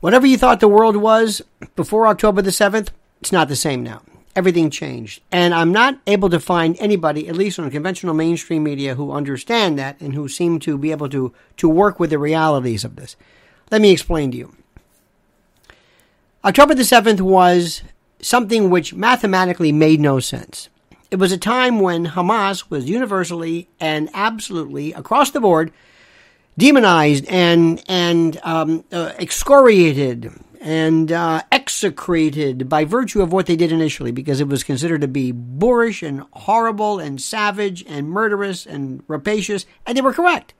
Whatever you thought the world was before October the 7th, it's not the same now. Everything changed. And I'm not able to find anybody, at least on conventional mainstream media, who understand that and who seem to be able to, to work with the realities of this. Let me explain to you. October the 7th was something which mathematically made no sense. It was a time when Hamas was universally and absolutely across the board demonized and and um, uh, excoriated and uh, execrated by virtue of what they did initially, because it was considered to be boorish and horrible and savage and murderous and rapacious, and they were correct.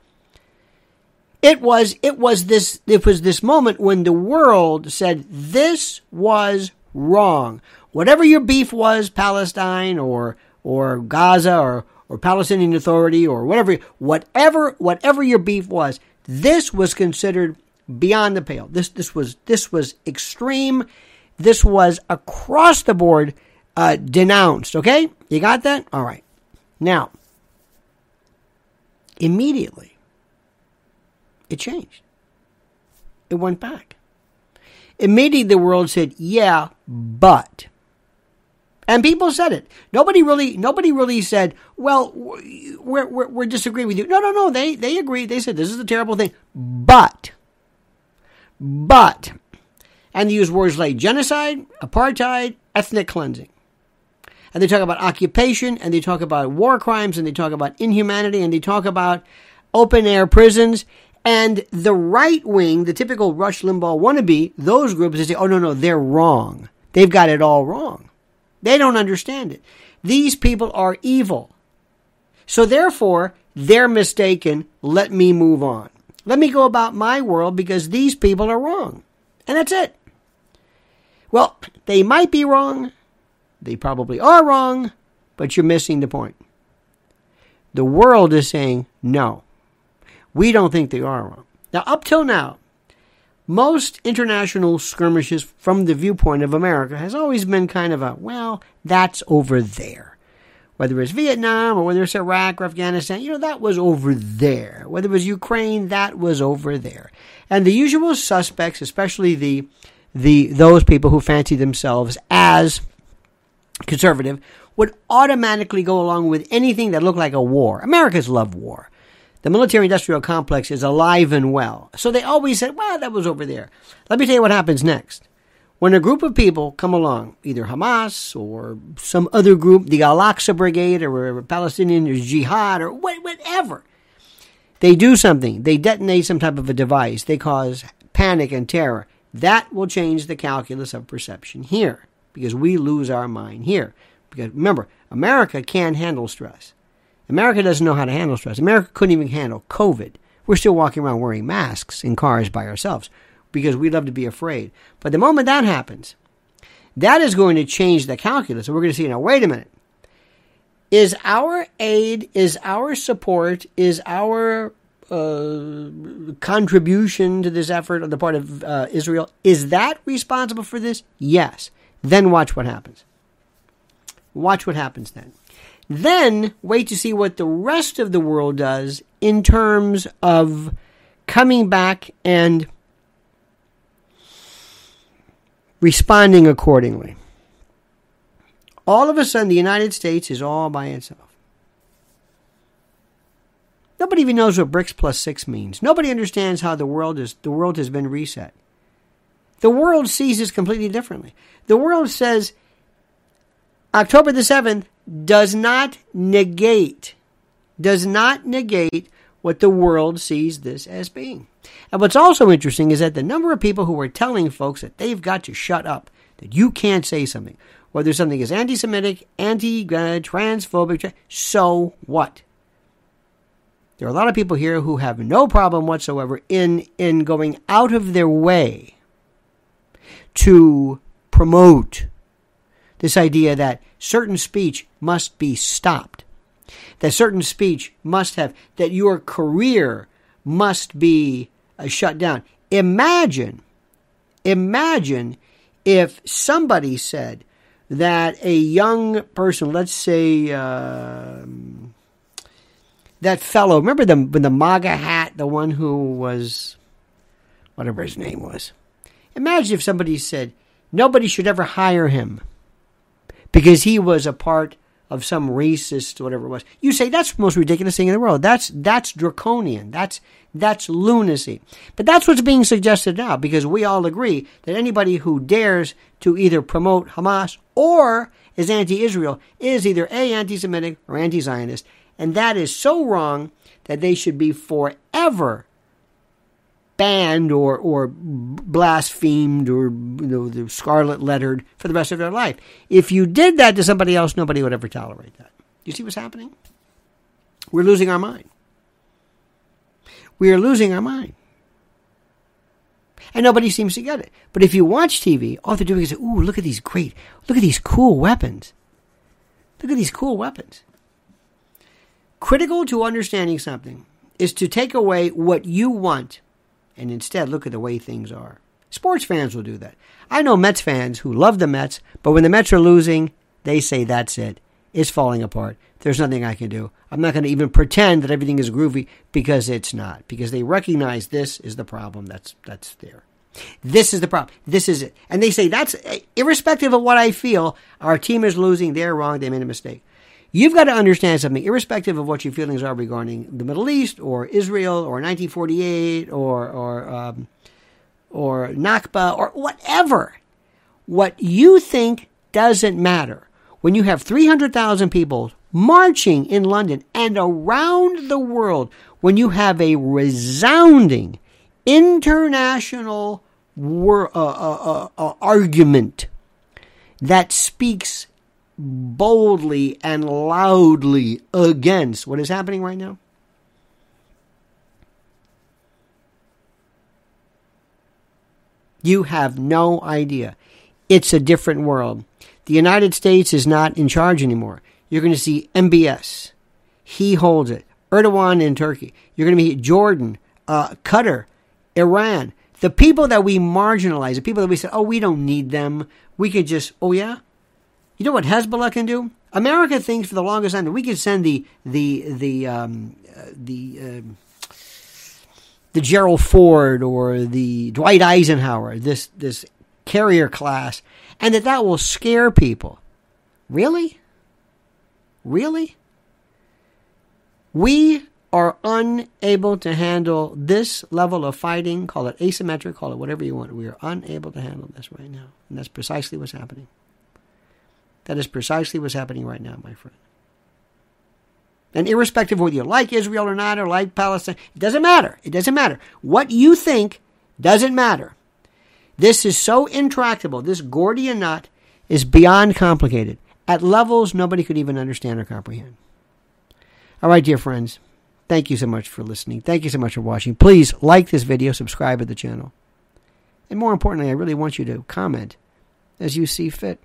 It was it was this it was this moment when the world said this was wrong. Whatever your beef was, Palestine or or Gaza or or Palestinian Authority or whatever whatever whatever your beef was, this was considered beyond the pale. This this was this was extreme. This was across the board uh, denounced. Okay, you got that? All right. Now, immediately, it changed. It went back. Immediately, the world said, "Yeah, but." And people said it. Nobody really, nobody really said, "Well, we're, we're, we're disagreeing with you." No, no, no. They they agreed. They said this is a terrible thing, but but, and they use words like genocide, apartheid, ethnic cleansing. And they talk about occupation, and they talk about war crimes, and they talk about inhumanity, and they talk about open air prisons. And the right wing, the typical Rush Limbaugh wannabe, those groups, they say, oh, no, no, they're wrong. They've got it all wrong. They don't understand it. These people are evil. So therefore, they're mistaken. Let me move on. Let me go about my world because these people are wrong. And that's it. Well, they might be wrong. They probably are wrong, but you're missing the point. The world is saying, no, we don't think they are wrong. Now, up till now, most international skirmishes from the viewpoint of America has always been kind of a, well, that's over there whether it's Vietnam or whether it's Iraq or Afghanistan, you know, that was over there. Whether it was Ukraine, that was over there. And the usual suspects, especially the the those people who fancy themselves as conservative, would automatically go along with anything that looked like a war. Americans love war. The military industrial complex is alive and well. So they always said, well, that was over there. Let me tell you what happens next. When a group of people come along, either Hamas or some other group, the Al Aqsa Brigade or Palestinian or Jihad or whatever, they do something. They detonate some type of a device. They cause panic and terror. That will change the calculus of perception here because we lose our mind here. Because remember, America can't handle stress. America doesn't know how to handle stress. America couldn't even handle COVID. We're still walking around wearing masks in cars by ourselves because we love to be afraid. But the moment that happens, that is going to change the calculus. So we're going to see now, wait a minute. Is our aid, is our support, is our uh, contribution to this effort on the part of uh, Israel, is that responsible for this? Yes. Then watch what happens. Watch what happens then. Then wait to see what the rest of the world does in terms of coming back and responding accordingly. All of a sudden, the United States is all by itself. Nobody even knows what BRICS plus six means. Nobody understands how the world is. The world has been reset. The world sees this completely differently. The world says October the seventh does not negate, does not negate what the world sees this as being. And what's also interesting is that the number of people who are telling folks that they've got to shut up, that you can't say something, whether something is anti Semitic, anti transphobic, so what? There are a lot of people here who have no problem whatsoever in, in going out of their way to promote this idea that certain speech must be stopped, that certain speech must have, that your career must be uh, shut down. Imagine, imagine if somebody said that a young person, let's say uh, that fellow, remember the the MAGA hat, the one who was whatever his name was, Imagine if somebody said nobody should ever hire him because he was a part of some racist whatever it was. You say that's the most ridiculous thing in the world. That's that's draconian. That's that's lunacy. But that's what's being suggested now because we all agree that anybody who dares to either promote Hamas or is anti-Israel is either a anti-Semitic or anti-Zionist, and that is so wrong that they should be forever banned or or blasphemed or you know the scarlet lettered for the rest of their life. If you did that to somebody else, nobody would ever tolerate that. You see what's happening? We're losing our mind. We are losing our mind. And nobody seems to get it. But if you watch TV, all they're doing is, ooh, look at these great, look at these cool weapons. Look at these cool weapons. Critical to understanding something is to take away what you want and instead look at the way things are. Sports fans will do that. I know Mets fans who love the Mets, but when the Mets are losing, they say that's it. It's falling apart. There's nothing I can do. I'm not going to even pretend that everything is groovy because it's not. Because they recognize this is the problem that's that's there. This is the problem. This is it. And they say that's irrespective of what I feel, our team is losing, they're wrong, they made a mistake. You've got to understand something, irrespective of what your feelings are regarding the Middle East or Israel or 1948 or or um, or Nakba or whatever. What you think doesn't matter. When you have 300,000 people marching in London and around the world, when you have a resounding international uh, uh, uh, uh argument that speaks boldly and loudly against what is happening right now? You have no idea. It's a different world. The United States is not in charge anymore. You're going to see MBS. He holds it. Erdogan in Turkey. You're going to meet Jordan, uh, Qatar, Iran. The people that we marginalize, the people that we say, oh, we don't need them. We could just, oh, yeah? You know what Hezbollah can do? America thinks for the longest time that we can send the the the um, uh, the uh, the Gerald Ford or the Dwight Eisenhower, this this carrier class, and that that will scare people. Really? Really? We are unable to handle this level of fighting. Call it asymmetric, call it whatever you want. We are unable to handle this right now, and that's precisely what's happening. That is precisely what's happening right now, my friend. And irrespective of whether you like Israel or not, or like Palestine, it doesn't matter. It doesn't matter. What you think doesn't matter. This is so intractable. This Gordian knot is beyond complicated at levels nobody could even understand or comprehend. All right, dear friends, thank you so much for listening. Thank you so much for watching. Please like this video, subscribe to the channel. And more importantly, I really want you to comment as you see fit.